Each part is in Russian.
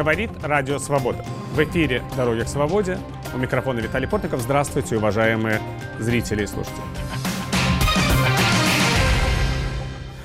Говорит Радио Свобода. В эфире «Дороги к свободе». У микрофона Виталий Портников. Здравствуйте, уважаемые зрители и слушатели.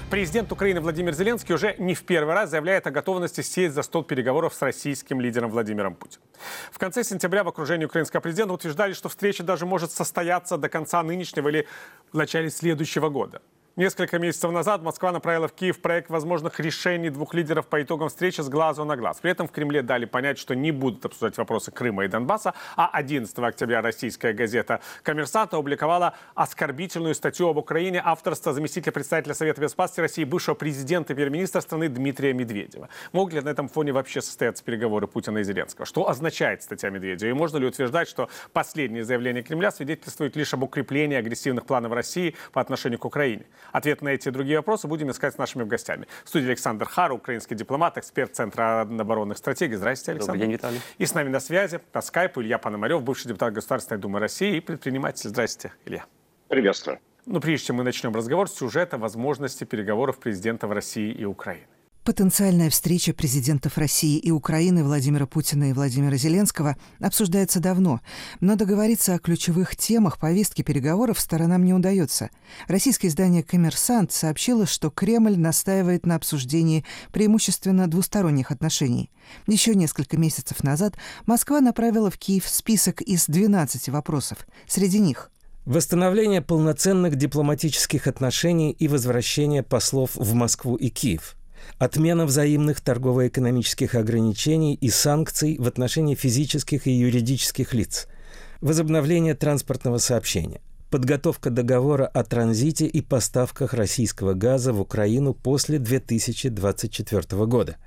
Президент Украины Владимир Зеленский уже не в первый раз заявляет о готовности сесть за стол переговоров с российским лидером Владимиром Путиным. В конце сентября в окружении украинского президента утверждали, что встреча даже может состояться до конца нынешнего или в начале следующего года. Несколько месяцев назад Москва направила в Киев проект возможных решений двух лидеров по итогам встречи с глазу на глаз. При этом в Кремле дали понять, что не будут обсуждать вопросы Крыма и Донбасса, а 11 октября российская газета «Коммерсант» опубликовала оскорбительную статью об Украине авторства заместителя председателя Совета Безопасности России, бывшего президента и премьер-министра страны Дмитрия Медведева. Могут ли на этом фоне вообще состояться переговоры Путина и Зеленского? Что означает статья Медведева? И можно ли утверждать, что последние заявления Кремля свидетельствуют лишь об укреплении агрессивных планов России по отношению к Украине? Ответ на эти и другие вопросы будем искать с нашими гостями. В студии Александр Хар, украинский дипломат, эксперт Центра оборонных стратегий. Здравствуйте, Александр. Добрый день, Виталий. И с нами на связи по скайпу Илья Пономарев, бывший депутат Государственной Думы России и предприниматель. Здравствуйте, Илья. Приветствую. Ну, прежде чем мы начнем разговор, сюжет о возможности переговоров президентов России и Украины. Потенциальная встреча президентов России и Украины Владимира Путина и Владимира Зеленского обсуждается давно, но договориться о ключевых темах повестки переговоров сторонам не удается. Российское издание «Коммерсант» сообщило, что Кремль настаивает на обсуждении преимущественно двусторонних отношений. Еще несколько месяцев назад Москва направила в Киев список из 12 вопросов. Среди них Восстановление полноценных дипломатических отношений и возвращение послов в Москву и Киев – отмена взаимных торгово-экономических ограничений и санкций в отношении физических и юридических лиц, возобновление транспортного сообщения, подготовка договора о транзите и поставках российского газа в Украину после 2024 года,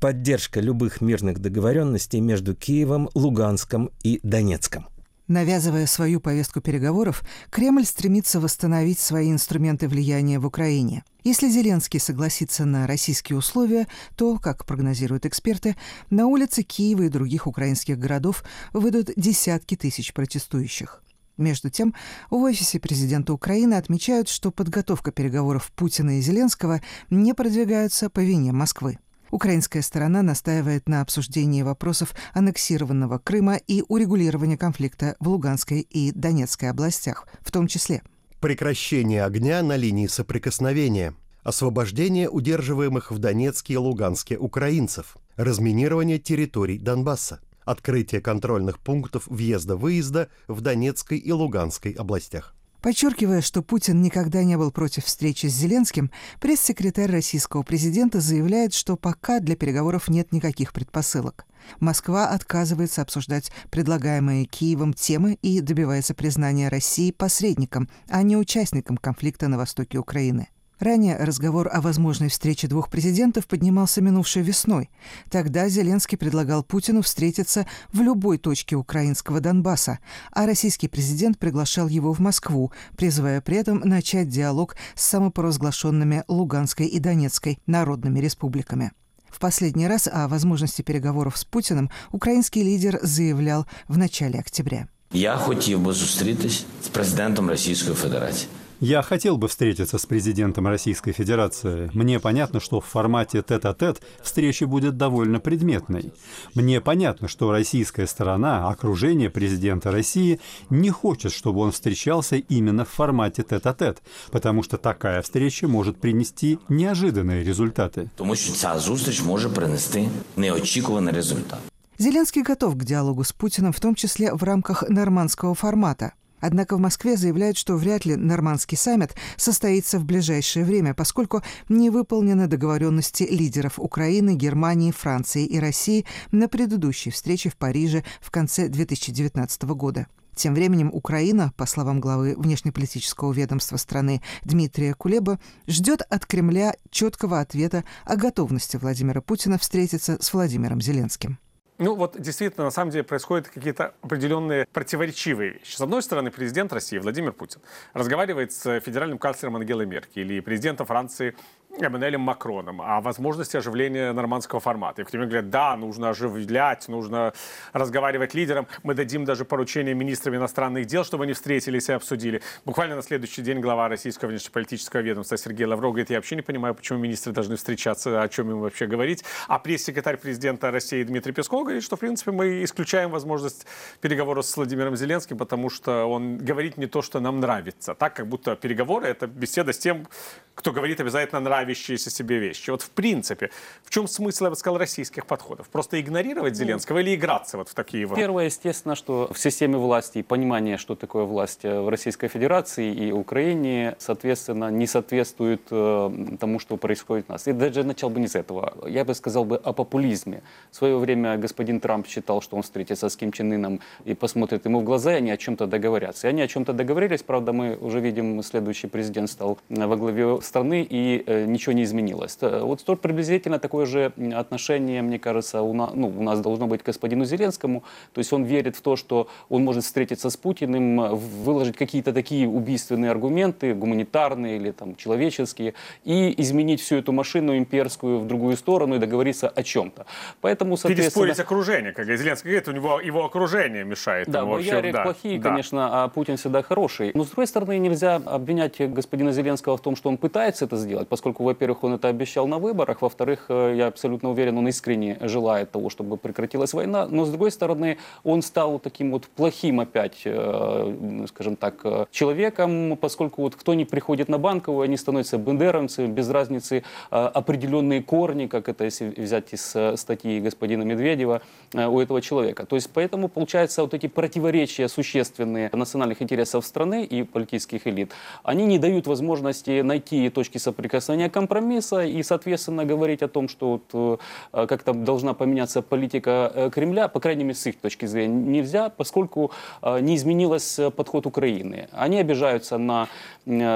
поддержка любых мирных договоренностей между Киевом, Луганском и Донецком – Навязывая свою повестку переговоров, Кремль стремится восстановить свои инструменты влияния в Украине. Если Зеленский согласится на российские условия, то, как прогнозируют эксперты, на улицы Киева и других украинских городов выйдут десятки тысяч протестующих. Между тем, в офисе президента Украины отмечают, что подготовка переговоров Путина и Зеленского не продвигается по вине Москвы. Украинская сторона настаивает на обсуждении вопросов аннексированного Крыма и урегулирования конфликта в Луганской и Донецкой областях, в том числе. Прекращение огня на линии соприкосновения, освобождение удерживаемых в Донецке и Луганске украинцев, разминирование территорий Донбасса, открытие контрольных пунктов въезда-выезда в Донецкой и Луганской областях. Подчеркивая, что Путин никогда не был против встречи с Зеленским, пресс-секретарь российского президента заявляет, что пока для переговоров нет никаких предпосылок. Москва отказывается обсуждать предлагаемые Киевом темы и добивается признания России посредником, а не участником конфликта на востоке Украины. Ранее разговор о возможной встрече двух президентов поднимался минувшей весной. Тогда Зеленский предлагал Путину встретиться в любой точке украинского Донбасса, а российский президент приглашал его в Москву, призывая при этом начать диалог с самопоразглашенными Луганской и Донецкой народными республиками. В последний раз о возможности переговоров с Путиным украинский лидер заявлял в начале октября. Я хотів би зустрітись з президентом Російської Федерації. Я хотел бы встретиться с президентом Российской Федерации. Мне понятно, что в формате тет-а-тет встреча будет довольно предметной. Мне понятно, что российская сторона, окружение президента России, не хочет, чтобы он встречался именно в формате тет-а-тет, потому что такая встреча может принести неожиданные результаты. Тому що ця зустріч може принести неочікуваний результат. Зеленский готов к диалогу с Путиным, в том числе в рамках нормандского формата. Однако в Москве заявляют, что вряд ли нормандский саммит состоится в ближайшее время, поскольку не выполнены договоренности лидеров Украины, Германии, Франции и России на предыдущей встрече в Париже в конце 2019 года. Тем временем Украина, по словам главы внешнеполитического ведомства страны Дмитрия Кулеба, ждет от Кремля четкого ответа о готовности Владимира Путина встретиться с Владимиром Зеленским. Ну вот действительно, на самом деле происходят какие-то определенные противоречивые вещи. С одной стороны, президент России Владимир Путин разговаривает с федеральным канцлером Ангелой Меркель или президентом Франции Эммануэлем Макроном о возможности оживления нормандского формата. И в Кремле говорят, да, нужно оживлять, нужно разговаривать лидерам. Мы дадим даже поручение министрам иностранных дел, чтобы они встретились и обсудили. Буквально на следующий день глава российского внешнеполитического ведомства Сергей Лавров говорит, я вообще не понимаю, почему министры должны встречаться, о чем им вообще говорить. А пресс-секретарь президента России Дмитрий Песков говорит, что, в принципе, мы исключаем возможность переговоров с Владимиром Зеленским, потому что он говорит не то, что нам нравится. Так, как будто переговоры — это беседа с тем, кто говорит обязательно нравящиеся себе вещи. Вот в принципе, в чем смысл, я бы сказал, российских подходов? Просто игнорировать ну, Зеленского или играться вот в такие вот? Первое, естественно, что в системе власти и понимание, что такое власть э, в Российской Федерации и Украине, соответственно, не соответствует э, тому, что происходит у нас. И даже начал бы не с этого. Я бы сказал бы о популизме. В свое время господин Трамп считал, что он встретится с Ким Чен Ыном и посмотрит ему в глаза, и они о чем-то договорятся. И они о чем-то договорились, правда, мы уже видим, следующий президент стал во главе страны, и э, ничего не изменилось. Вот столь приблизительно такое же отношение, мне кажется, у нас, ну, у нас должно быть к господину Зеленскому. То есть он верит в то, что он может встретиться с Путиным, выложить какие-то такие убийственные аргументы, гуманитарные или там, человеческие, и изменить всю эту машину имперскую в другую сторону и договориться о чем-то. Поэтому, соответственно... Переспорить окружение, как Зеленский говорит, у него его окружение мешает. Да, ему вообще, да, плохие, да. конечно, а Путин всегда хороший. Но, с другой стороны, нельзя обвинять господина Зеленского в том, что он пытается это сделать, поскольку, во-первых, он это обещал на выборах, во-вторых, э, я абсолютно уверен, он искренне желает того, чтобы прекратилась война, но, с другой стороны, он стал таким вот плохим опять, э, скажем так, э, человеком, поскольку вот кто не приходит на банковую, они становятся бендеровцами, без разницы определенные корни, как это если взять из статьи господина Медведева, у этого человека. То есть поэтому, получается, вот эти противоречия существенные национальных интересов страны и политических элит, они не дают возможности найти точки соприкосновения компромисса и, соответственно, говорить о том, что вот, э, как-то должна поменяться политика э, Кремля, по крайней мере, с их точки зрения, нельзя, поскольку э, не изменился подход Украины. Они обижаются на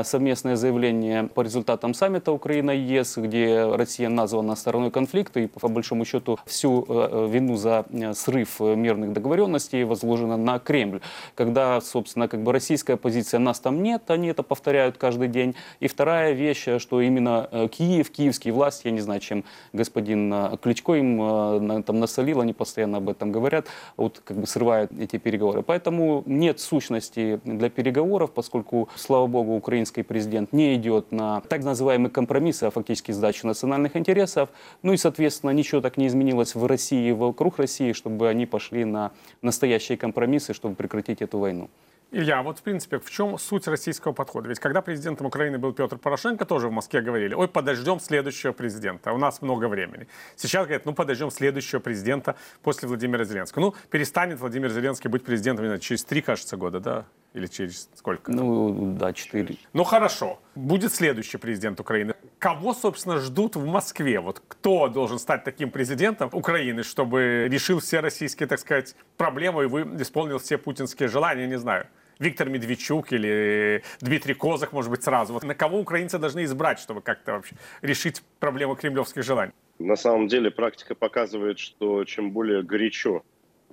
совместное заявление по результатам саммита Украина-ЕС, где Россия названа стороной конфликта, и, по большому счету, всю вину за срыв мирных договоренностей возложена на Кремль. Когда, собственно, как бы российская позиция «нас там нет», они это повторяют каждый день. И вторая вещь, что именно Киев, киевские власти, я не знаю, чем господин Кличко им э, там насолил, они постоянно об этом говорят, вот как бы срывают эти переговоры. Поэтому нет сущности для переговоров, поскольку, слава богу, украинский президент не идет на так называемые компромиссы, а фактически сдачу национальных интересов. Ну и, соответственно, ничего так не изменилось в России вокруг России, чтобы они пошли на настоящие компромиссы, чтобы прекратить эту войну. Илья, вот в принципе, в чем суть российского подхода? Ведь когда президентом Украины был Петр Порошенко, тоже в Москве говорили, ой, подождем следующего президента, у нас много времени. Сейчас говорят, ну подождем следующего президента после Владимира Зеленского. Ну, перестанет Владимир Зеленский быть президентом, знаю, через три, кажется, года, да? Или через сколько? Ну, да, четыре. Ну, хорошо. Будет следующий президент Украины. Кого, собственно, ждут в Москве? Вот кто должен стать таким президентом Украины, чтобы решил все российские, так сказать, проблемы и вы исполнил все путинские желания, не знаю. Виктор Медведчук или Дмитрий Козак, может быть, сразу. Вот на кого украинцы должны избрать, чтобы как-то вообще решить проблему кремлевских желаний? На самом деле практика показывает, что чем более горячо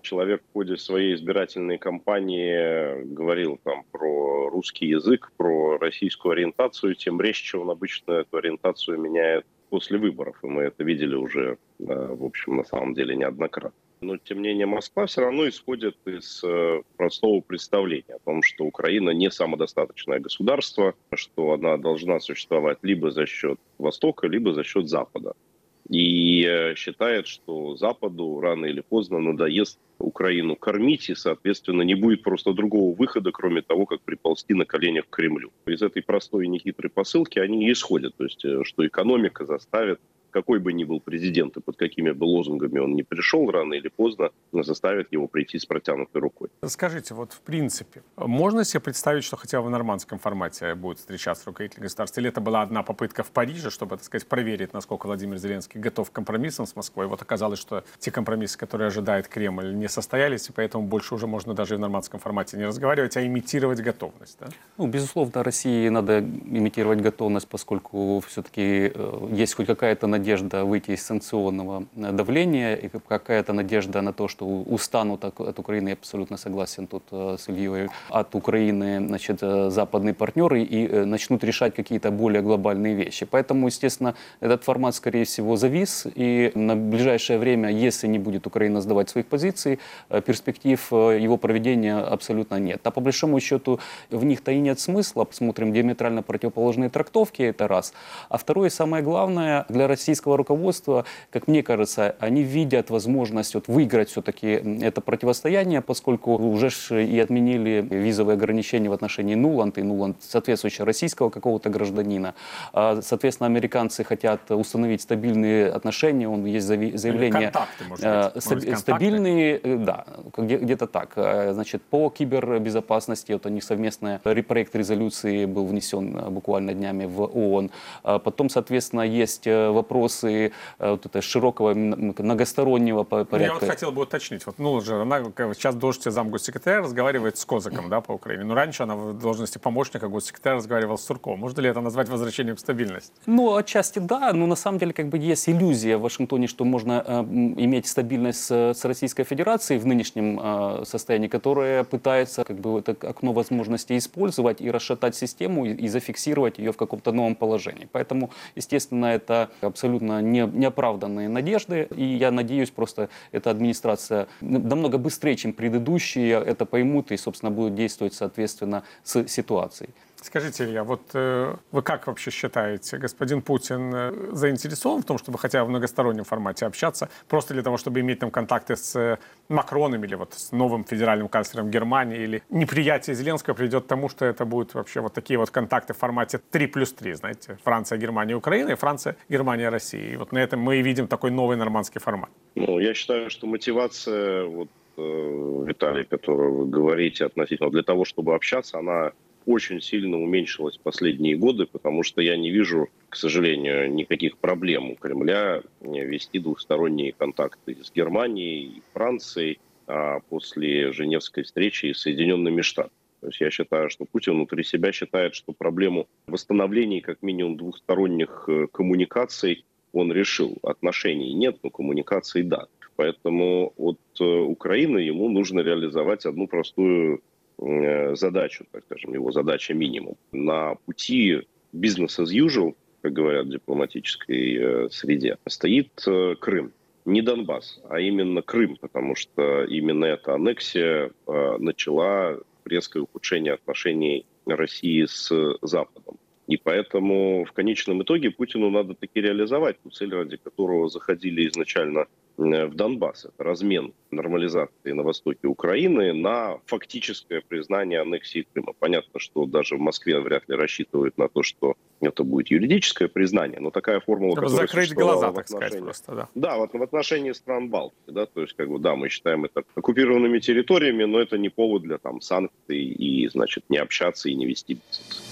человек в ходе своей избирательной кампании говорил там про русский язык, про российскую ориентацию, тем резче он обычно эту ориентацию меняет после выборов. И мы это видели уже, в общем, на самом деле неоднократно. Но, тем не менее, Москва все равно исходит из э, простого представления о том, что Украина не самодостаточное государство, что она должна существовать либо за счет Востока, либо за счет Запада. И э, считает, что Западу рано или поздно надоест Украину кормить, и, соответственно, не будет просто другого выхода, кроме того, как приползти на коленях к Кремлю. Из этой простой и нехитрой посылки они исходят, то есть, э, что экономика заставит какой бы ни был президент и под какими бы лозунгами он не пришел, рано или поздно заставит его прийти с протянутой рукой. Скажите, вот в принципе, можно себе представить, что хотя бы в нормандском формате будет встречаться руководитель государства? Или это была одна попытка в Париже, чтобы, так сказать, проверить, насколько Владимир Зеленский готов к компромиссам с Москвой? Вот оказалось, что те компромиссы, которые ожидает Кремль, не состоялись, и поэтому больше уже можно даже и в нормандском формате не разговаривать, а имитировать готовность, да? Ну, безусловно, России надо имитировать готовность, поскольку все-таки э, есть хоть какая-то надежда надежда выйти из санкционного э, давления, и какая-то надежда на то, что устанут от Украины, я абсолютно согласен тут э, с Ильей, от Украины значит, западные партнеры и начнут решать какие-то более глобальные вещи. Поэтому, естественно, этот формат, скорее всего, завис, и на ближайшее время, если не будет Украина сдавать своих позиций, перспектив его проведения абсолютно нет. А по большому счету в них-то и нет смысла. Посмотрим диаметрально противоположные трактовки, это раз. А второе, самое главное, для российского руководства, как мне кажется, они видят возможность вот выиграть все-таки это противостояние, поскольку уже и отменили визовые ограничения в отношении Нуланд, и Нуланд соответствующего российского какого-то гражданина. А, соответственно, американцы хотят установить стабильные отношения, он есть заявление... Контакты, может быть. Э, Стаб, стабильные, э, да, где-то так. Э, значит, по кибербезопасности, вот у них совместный проект резолюции был внесен буквально днями в ООН. А потом, соответственно, есть вопросы вот это широкого многостороннего порядка. Ну, я вот хотел бы уточнить. Вот, ну, же, она сейчас должности замгоссекретаря разговаривает с Козаком да, по Украине. Но раньше она в должности помощника госсекретаря разговаривала с Сурковым. Можно ли это назвать возвращением к стабильности? Ну, отчасти да, но на самом деле как бы есть иллюзия в Вашингтоне, что можно э, иметь стабильность с, с Российской Федерацией в нынешнем э, состоянии, которая пытается как бы это окно возможностей использовать и расшатать систему и, и зафиксировать ее в каком-то новом положении. Поэтому, естественно, это абсолютно не, неоправданные надежды, и я надеюсь, просто эта администрация намного быстрее, чем предыдущие, это поймут и, собственно, будут действовать соответственно с ситуацией. Скажите, Илья, вот э, вы как вообще считаете, господин Путин э, заинтересован в том, чтобы хотя бы в многостороннем формате общаться, просто для того, чтобы иметь там контакты с э, Макроном или вот с новым федеральным канцлером Германии, или неприятие Зеленского приведет к тому, что это будут вообще вот такие вот контакты в формате 3 плюс 3, знаете, Франция, Германия, Украина, и Франция, Германия, Россия. И вот на этом мы и видим такой новый нормандский формат. Ну, я считаю, что мотивация, вот, э, Виталий, которую вы говорите относительно, для того, чтобы общаться, она очень сильно уменьшилась последние годы, потому что я не вижу, к сожалению, никаких проблем у Кремля вести двухсторонние контакты с Германией и Францией а после Женевской встречи с Соединенными Штатами. То есть я считаю, что Путин внутри себя считает, что проблему восстановления как минимум двухсторонних э, коммуникаций он решил. Отношений нет, но коммуникаций да. Поэтому от э, Украины ему нужно реализовать одну простую задачу, так скажем, его задача минимум. На пути бизнес as usual, как говорят в дипломатической э, среде, стоит э, Крым. Не Донбасс, а именно Крым, потому что именно эта аннексия начала резкое ухудшение отношений России с Западом. И поэтому в конечном итоге Путину надо таки реализовать ту цель, ради которого заходили изначально Э, в Донбасс. Это размен нормализации на востоке Украины на фактическое признание аннексии Крыма. Понятно, что даже в Москве вряд ли рассчитывают на то, что это будет юридическое признание, но такая формула... Чтобы закрыть глаза, так сказать, просто, да. Да, вот в отношении стран Балтии, да, то есть, как бы, да, мы считаем это оккупированными территориями, но это не повод для там санкций и, значит, не общаться и не вести бизнес.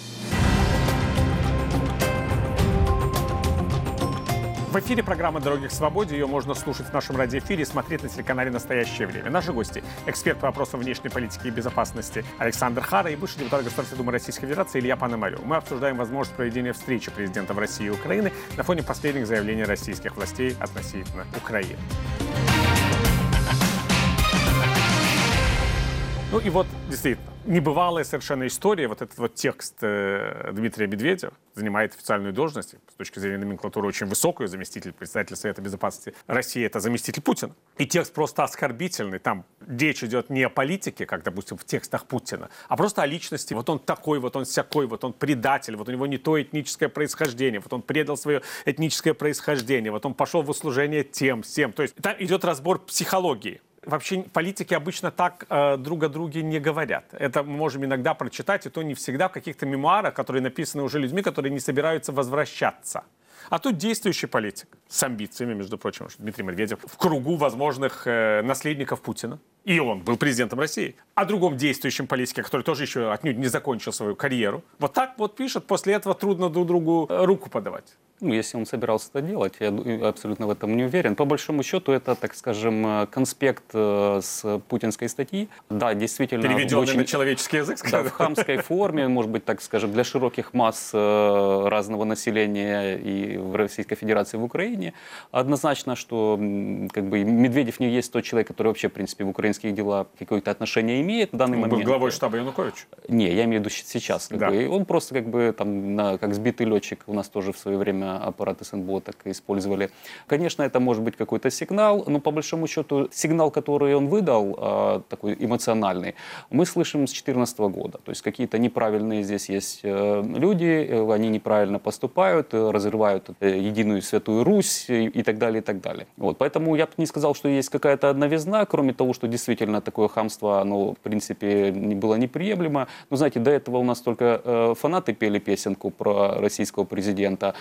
В эфире программа «Дороги к свободе». Ее можно слушать в нашем радиоэфире и смотреть на телеканале «Настоящее время». Наши гости – эксперт по вопросам внешней политики и безопасности Александр Хара и бывший депутат Государственной Думы Российской Федерации Илья Пономарев. Мы обсуждаем возможность проведения встречи президентов России и Украины на фоне последних заявлений российских властей относительно Украины. Ну и вот, действительно, небывалая совершенно история. Вот этот вот текст э, Дмитрия Медведева занимает официальную должность, с точки зрения номенклатуры очень высокую, заместитель председателя Совета Безопасности России, это заместитель Путина. И текст просто оскорбительный. Там речь идет не о политике, как, допустим, в текстах Путина, а просто о личности. Вот он такой, вот он всякой, вот он предатель, вот у него не то этническое происхождение, вот он предал свое этническое происхождение, вот он пошел в услужение тем, всем. То есть там идет разбор психологии вообще политики обычно так э, друг о друге не говорят. Это мы можем иногда прочитать, и то не всегда в каких-то мемуарах, которые написаны уже людьми, которые не собираются возвращаться. А тут действующий политик с амбициями, между прочим, Дмитрий Медведев, в кругу возможных э, наследников Путина. И он был президентом России. О другом действующем политике, который тоже еще отнюдь не закончил свою карьеру. Вот так вот пишет, после этого трудно друг другу э, руку подавать. Ну, если он собирался это делать, я абсолютно в этом не уверен. По большому счету, это, так скажем, э, конспект э, с путинской статьи. Да, действительно... Переведенный очень, на человеческий язык, Да, в хамской форме, может быть, так скажем, для широких масс э, разного населения и в Российской Федерации, в Украине. Однозначно, что как бы Медведев не есть тот человек, который вообще, в принципе, в украинских дела какое-то отношение имеет в данный он момент. был главой штаба Янукович? Не, я имею в виду сейчас. Как да. бы. Он просто как бы там, на, как сбитый летчик, у нас тоже в свое время аппараты СНБО так использовали. Конечно, это может быть какой-то сигнал, но по большому счету сигнал, который он выдал, а, такой эмоциональный, мы слышим с 2014 года. То есть какие-то неправильные здесь есть э, люди, э, они неправильно поступают, э, разрывают единую святую Русь и так далее, и так далее. Вот. Поэтому я бы не сказал, что есть какая-то одновизна, кроме того, что действительно такое хамство, оно, в принципе, не было неприемлемо. Но, знаете, до этого у нас только фанаты пели песенку про российского президента,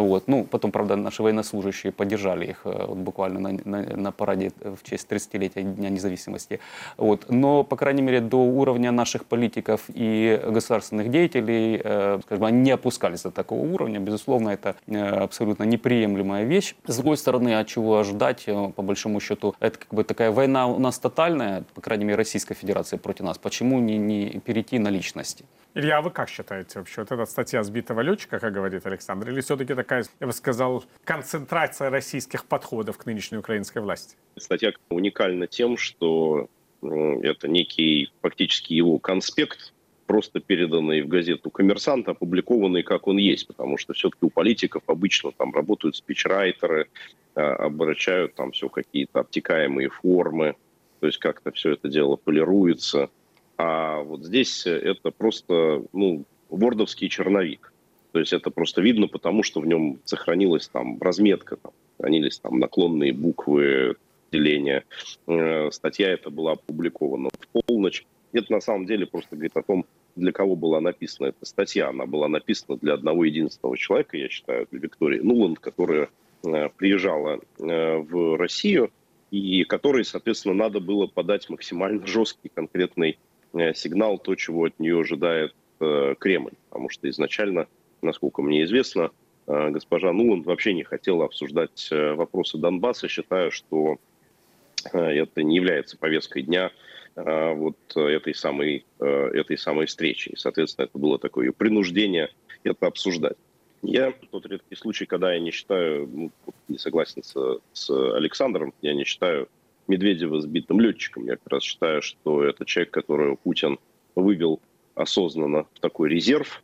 вот. Ну, потом, правда, наши военнослужащие поддержали их э, вот, буквально на, на, на параде в честь 30-летия Дня независимости. Вот. Но, по крайней мере, до уровня наших политиков и государственных деятелей, э, скажем, они не опускались до такого уровня. Безусловно, это э, абсолютно неприемлемая вещь. С другой стороны, от чего ожидать, э, по большому счету, это как бы такая война у нас тотальная, по крайней мере, Российской Федерации против нас. Почему не, не перейти на личности? Илья, а вы как считаете вообще? Вот эта статья сбитого летчика, как говорит Александр, или все-таки такая, я бы сказал, концентрация российских подходов к нынешней украинской власти? Статья уникальна тем, что ну, это некий фактически его конспект, просто переданный в газету «Коммерсант», опубликованный как он есть, потому что все-таки у политиков обычно там работают спичрайтеры, а, обращают там все какие-то обтекаемые формы, то есть как-то все это дело полируется – а вот здесь это просто, ну, вордовский черновик. То есть это просто видно, потому что в нем сохранилась там разметка, там, сохранились там наклонные буквы деления. Э, статья эта была опубликована в полночь. Это на самом деле просто говорит о том, для кого была написана эта статья. Она была написана для одного единственного человека, я считаю, для Виктории Нуланд, которая э, приезжала э, в Россию и которой, соответственно, надо было подать максимально жесткий конкретный Э, сигнал, то, чего от нее ожидает э, Кремль. Потому что изначально, насколько мне известно, э, госпожа Нуланд вообще не хотела обсуждать вопросы Донбасса, считая, что это не является повесткой дня вот этой самой, этой самой встречи. И, соответственно, это было такое принуждение это обсуждать. Я тот редкий случай, когда я не считаю, ну, не согласен с, с Александром, я не считаю Медведева сбитым летчиком. Я как раз считаю, что это человек, которого Путин вывел осознанно в такой резерв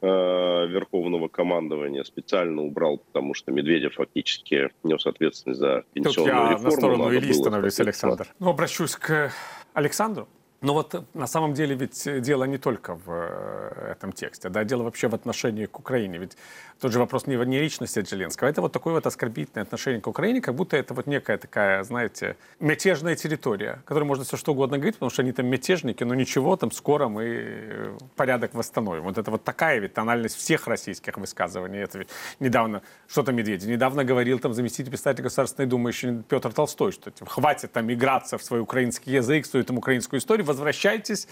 э, Верховного командования, специально убрал, потому что Медведев фактически нес ответственность за пенсионную Тут я реформу. на сторону Ильи становлюсь, Александр. Ну, обращусь к Александру. Но вот э, на самом деле ведь э, дело не только в э, этом тексте, да, дело вообще в отношении к Украине. Ведь тот же вопрос не, не личности Зеленского, это вот такое вот оскорбительное отношение к Украине, как будто это вот некая такая, знаете, мятежная территория, которой можно все что угодно говорить, потому что они там мятежники, но ничего, там скоро мы порядок восстановим. Вот это вот такая ведь тональность всех российских высказываний. Это ведь недавно, что-то Медведев, недавно говорил там заместитель представителя Государственной Думы еще Петр Толстой, что типа, хватит там играться в свой украинский язык, свою там украинскую историю, возвращайтесь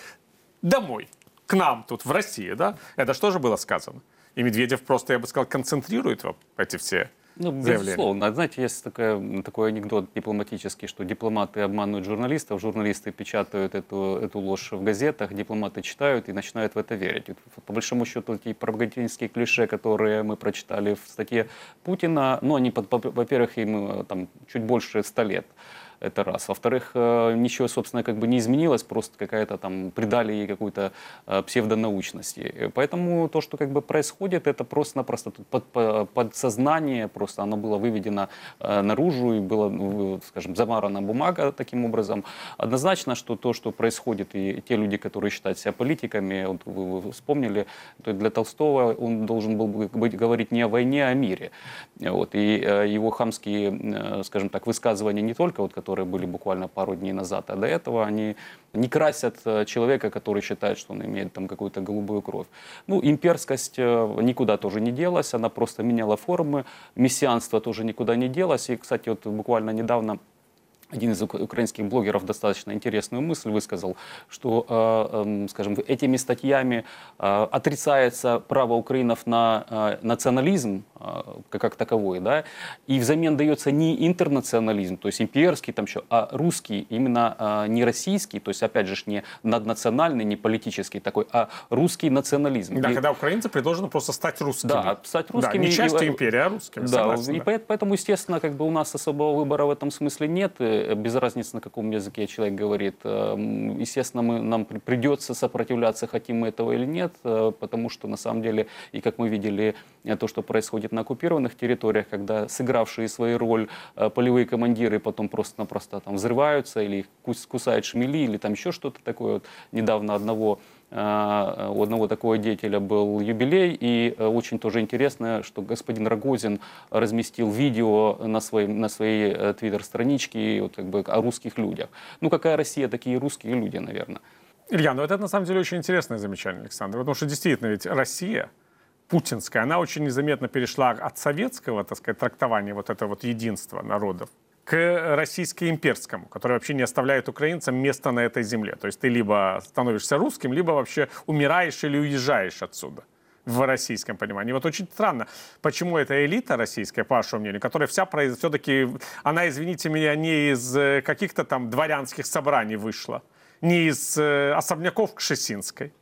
домой, к нам тут, в России, да? Это что же было сказано? И Медведев просто, я бы сказал, концентрирует эти все ну, безусловно. Знаете, есть такой, такой анекдот дипломатический, что дипломаты обманывают журналистов, журналисты печатают эту, эту ложь в газетах, дипломаты читают и начинают в это верить. По большому счету, эти пропагандистские клише, которые мы прочитали в статье Путина, ну, они, во-первых, им э, там, чуть больше ста лет. Это раз. Во-вторых, э, ничего, собственно, как бы не изменилось, просто какая-то там придали ей какую-то э, псевдонаучности. Поэтому то, что как бы происходит, это просто-напросто под, подсознание, просто оно было выведено э, наружу и было, ну, скажем, замарана бумага таким образом. Однозначно, что то, что происходит, и те люди, которые считают себя политиками, вот вы вспомнили, то для Толстого он должен был быть говорить не о войне, а о мире. Вот. И его хамские, скажем так, высказывания не только вот, которые были буквально пару дней назад. А до этого они не красят э, человека, который считает, что он имеет там какую-то голубую кровь. Ну, имперскость э, никуда тоже не делась, она просто меняла формы. Мессианство тоже никуда не делось. И, кстати, вот буквально недавно один из украинских блогеров достаточно интересную мысль высказал, что, э, эм, скажем, этими статьями э, отрицается право украинцев на э, национализм как таковой, да, и взамен дается не интернационализм, то есть имперский там еще, а русский, именно не российский, то есть опять же не наднациональный, не политический такой, а русский национализм. Да, и, когда украинцы предложено просто стать русскими. Да, стать русскими. Да, не частью и, империи, а русскими. Да, согласен, и да. поэтому, естественно, как бы у нас особого выбора в этом смысле нет без разницы, на каком языке человек говорит. Эм, естественно, мы, нам придется сопротивляться, хотим мы этого или нет, э, потому что, на самом деле, и как мы видели, э, то, что происходит на оккупированных территориях, когда сыгравшие свою роль э, полевые командиры потом просто-напросто там взрываются или их кусают шмели или там еще что-то такое. Вот недавно одного Э, у одного такого деятеля был юбилей, и э, очень тоже интересно, что господин Рогозин разместил видео на своей, на своей э, твиттер-страничке вот, как бы, о русских людях. Ну, какая Россия, такие русские люди, наверное. Илья, ну это на самом деле очень интересное замечание, Александр, потому что действительно ведь Россия, путинская, она очень незаметно перешла от советского, так сказать, трактования вот этого вот единства народов к российско-имперскому, который вообще не оставляет украинцам места на этой земле. То есть ты либо становишься русским, либо вообще умираешь или уезжаешь отсюда в российском понимании. Вот очень странно, почему эта элита российская, по вашему мнению, которая вся все-таки, она, извините меня, не из э, каких-то там дворянских собраний вышла, не из э, особняков Кшесинской,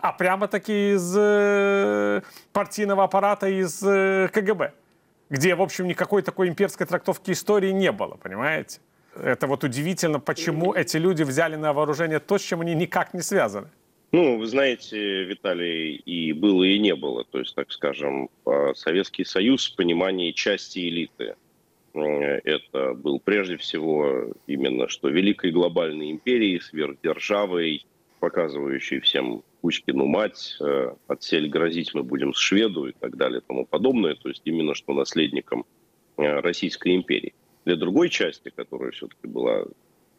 а прямо-таки из э, партийного аппарата из КГБ где, в общем, никакой такой имперской трактовки истории не было, понимаете? Это вот удивительно, почему эти люди взяли на вооружение то, с чем они никак не связаны. Ну, вы знаете, Виталий, и было, и не было. То есть, так скажем, Советский Союз в понимании части элиты. Это был прежде всего именно что великой глобальной империей, сверхдержавой, показывающей всем Кучкину мать, э, отсель грозить мы будем с шведу и так далее и тому подобное. То есть именно что наследником э, Российской империи. Для другой части, которая все-таки была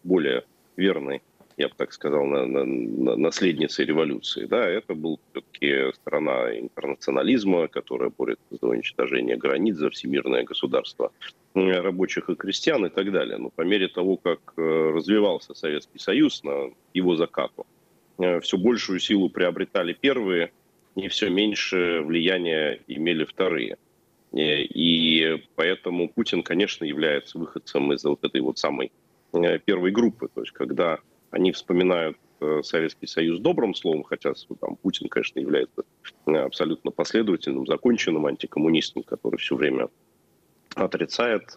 более верной, я бы так сказал, на, на, на наследницей революции, да, это был все-таки страна интернационализма, которая борется за уничтожение границ, за всемирное государство э, рабочих и крестьян и так далее. Но по мере того, как развивался Советский Союз на его закату, Э, все большую силу приобретали первые, и все меньше влияния имели вторые. Э, и поэтому Путин, конечно, является выходцем из вот этой вот самой э, первой группы. То есть, когда они вспоминают Советский Союз добрым словом, хотя там, Путин, конечно, является абсолютно последовательным, законченным антикоммунистом, который все время отрицает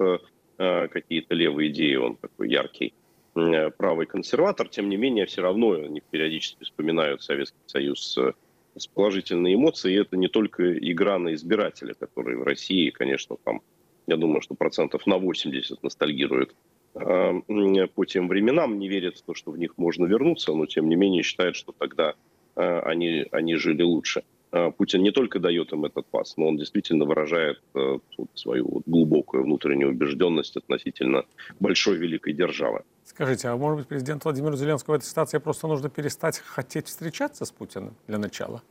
какие-то левые идеи, он такой яркий Э, правый консерватор, тем не менее, все равно они периодически вспоминают Советский Союз с положительной эмоцией. И это не только игра на избирателя, которые в России, конечно, там, я думаю, что процентов на 80 ностальгируют э, по тем временам, не верят в то, что в них можно вернуться, но тем не менее считают, что тогда э, они, они жили лучше. Путин не только дает им этот пас, но он действительно выражает свою глубокую внутреннюю убежденность относительно большой великой державы. Скажите, а может быть президент Владимир Зеленский в этой ситуации просто нужно перестать хотеть встречаться с Путиным для начала?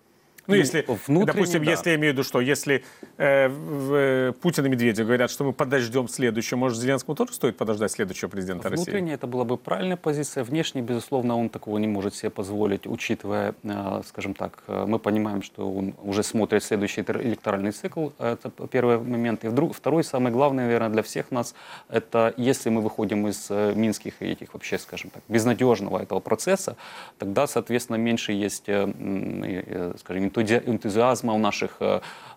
Ну, если, допустим, да. если я имею в виду, что если э, э, Путин и Медведев говорят, что мы подождем следующего, может, Зеленскому тоже стоит подождать следующего президента Внутренне России? Внутренне это была бы правильная позиция. Внешне, безусловно, он такого не может себе позволить, учитывая, э, скажем так, э, мы понимаем, что он уже смотрит следующий электоральный цикл. Это первый момент. И вдруг, второй, самый главный, наверное, для всех нас, это если мы выходим из э, минских и этих вообще, скажем так, безнадежного этого процесса, тогда, соответственно, меньше есть, э, э, скажем, энтузиазма у наших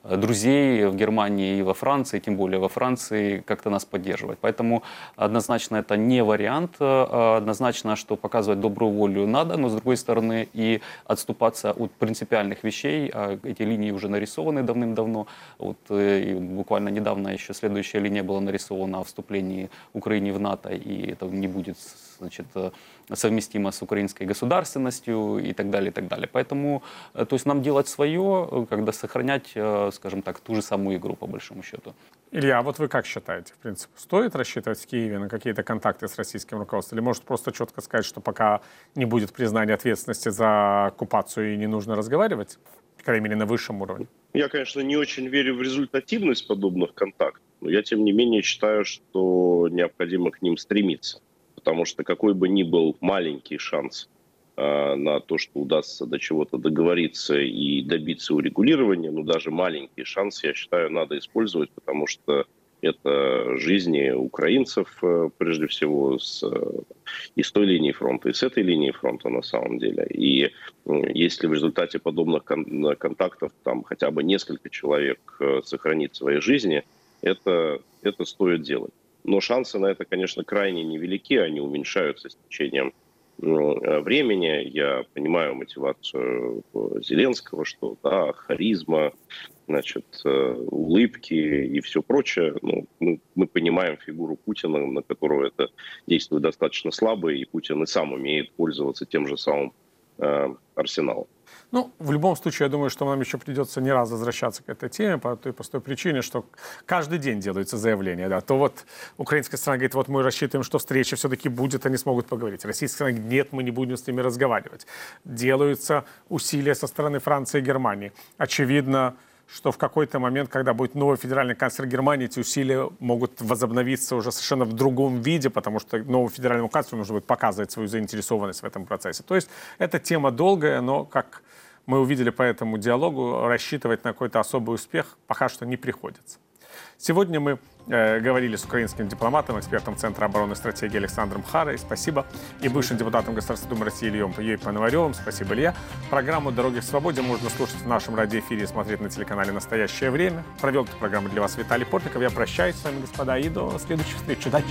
друзей в Германии и во Франции, тем более во Франции, как-то нас поддерживать. Поэтому однозначно это не вариант. Э, однозначно, что показывать добрую волю надо, но с другой стороны и отступаться от принципиальных вещей. А эти линии уже нарисованы давным-давно. Вот, э, и буквально недавно еще следующая линия была нарисована о вступлении Украины в НАТО, и это не будет значит, совместимо с украинской государственностью и так далее, и так далее. Поэтому, то есть нам делать свое, когда сохранять скажем так, ту же самую игру, по большому счету. Илья, а вот вы как считаете, в принципе, стоит рассчитывать в Киеве на какие-то контакты с российским руководством? Или может просто четко сказать, что пока не будет признания ответственности за оккупацию и не нужно разговаривать, по крайней мере, на высшем уровне? Я, конечно, не очень верю в результативность подобных контактов, но я, тем не менее, считаю, что необходимо к ним стремиться. потому что какой бы ни был маленький шанс на то, что удастся до чего-то договориться и добиться урегулирования, ну даже маленький шанс, я считаю, надо использовать, потому что это жизни украинцев, э, прежде всего, с, э, и с той линии фронта, и с этой линии фронта на самом деле. И если в результате подобных контактов там хотя бы несколько человек э, сохранит свои жизни, это, это стоит делать. Но шансы на это, конечно, крайне невелики, они уменьшаются с течением времени. Я понимаю мотивацию Зеленского, что да, харизма, значит, э, улыбки и все прочее. Ну, мы, мы понимаем фигуру Путина, на которого это действует достаточно слабо, и Путин и сам умеет пользоваться тем же самым э, арсеналом. Ну, в любом случае, я думаю, что нам еще придется не раз возвращаться к этой теме по той простой причине, что каждый день делаются заявления. Да. То вот украинская страна говорит, вот мы рассчитываем, что встреча все-таки будет, они смогут поговорить. Российская страна говорит, нет, мы не будем с ними разговаривать. Делаются усилия со стороны Франции и Германии. Очевидно, что в какой-то момент, когда будет новый федеральный канцлер Германии, эти усилия могут возобновиться уже совершенно в другом виде, потому что новому федеральному канцлеру нужно будет показывать свою заинтересованность в этом процессе. То есть эта тема долгая, но, как мы увидели по этому диалогу, рассчитывать на какой-то особый успех пока что не приходится. Сегодня мы э, говорили с украинским дипломатом, экспертом Центра обороны и стратегии Александром Харой. Спасибо. И бывшим депутатом Государственной Думы России Ильем Ей Пономаревым. Спасибо, Илья. Программу «Дороги к свободе» можно слушать в нашем радиоэфире и смотреть на телеканале «Настоящее время». Провел эту программу для вас Виталий Портников. Я прощаюсь с вами, господа, и до следующих встреч. Удачи!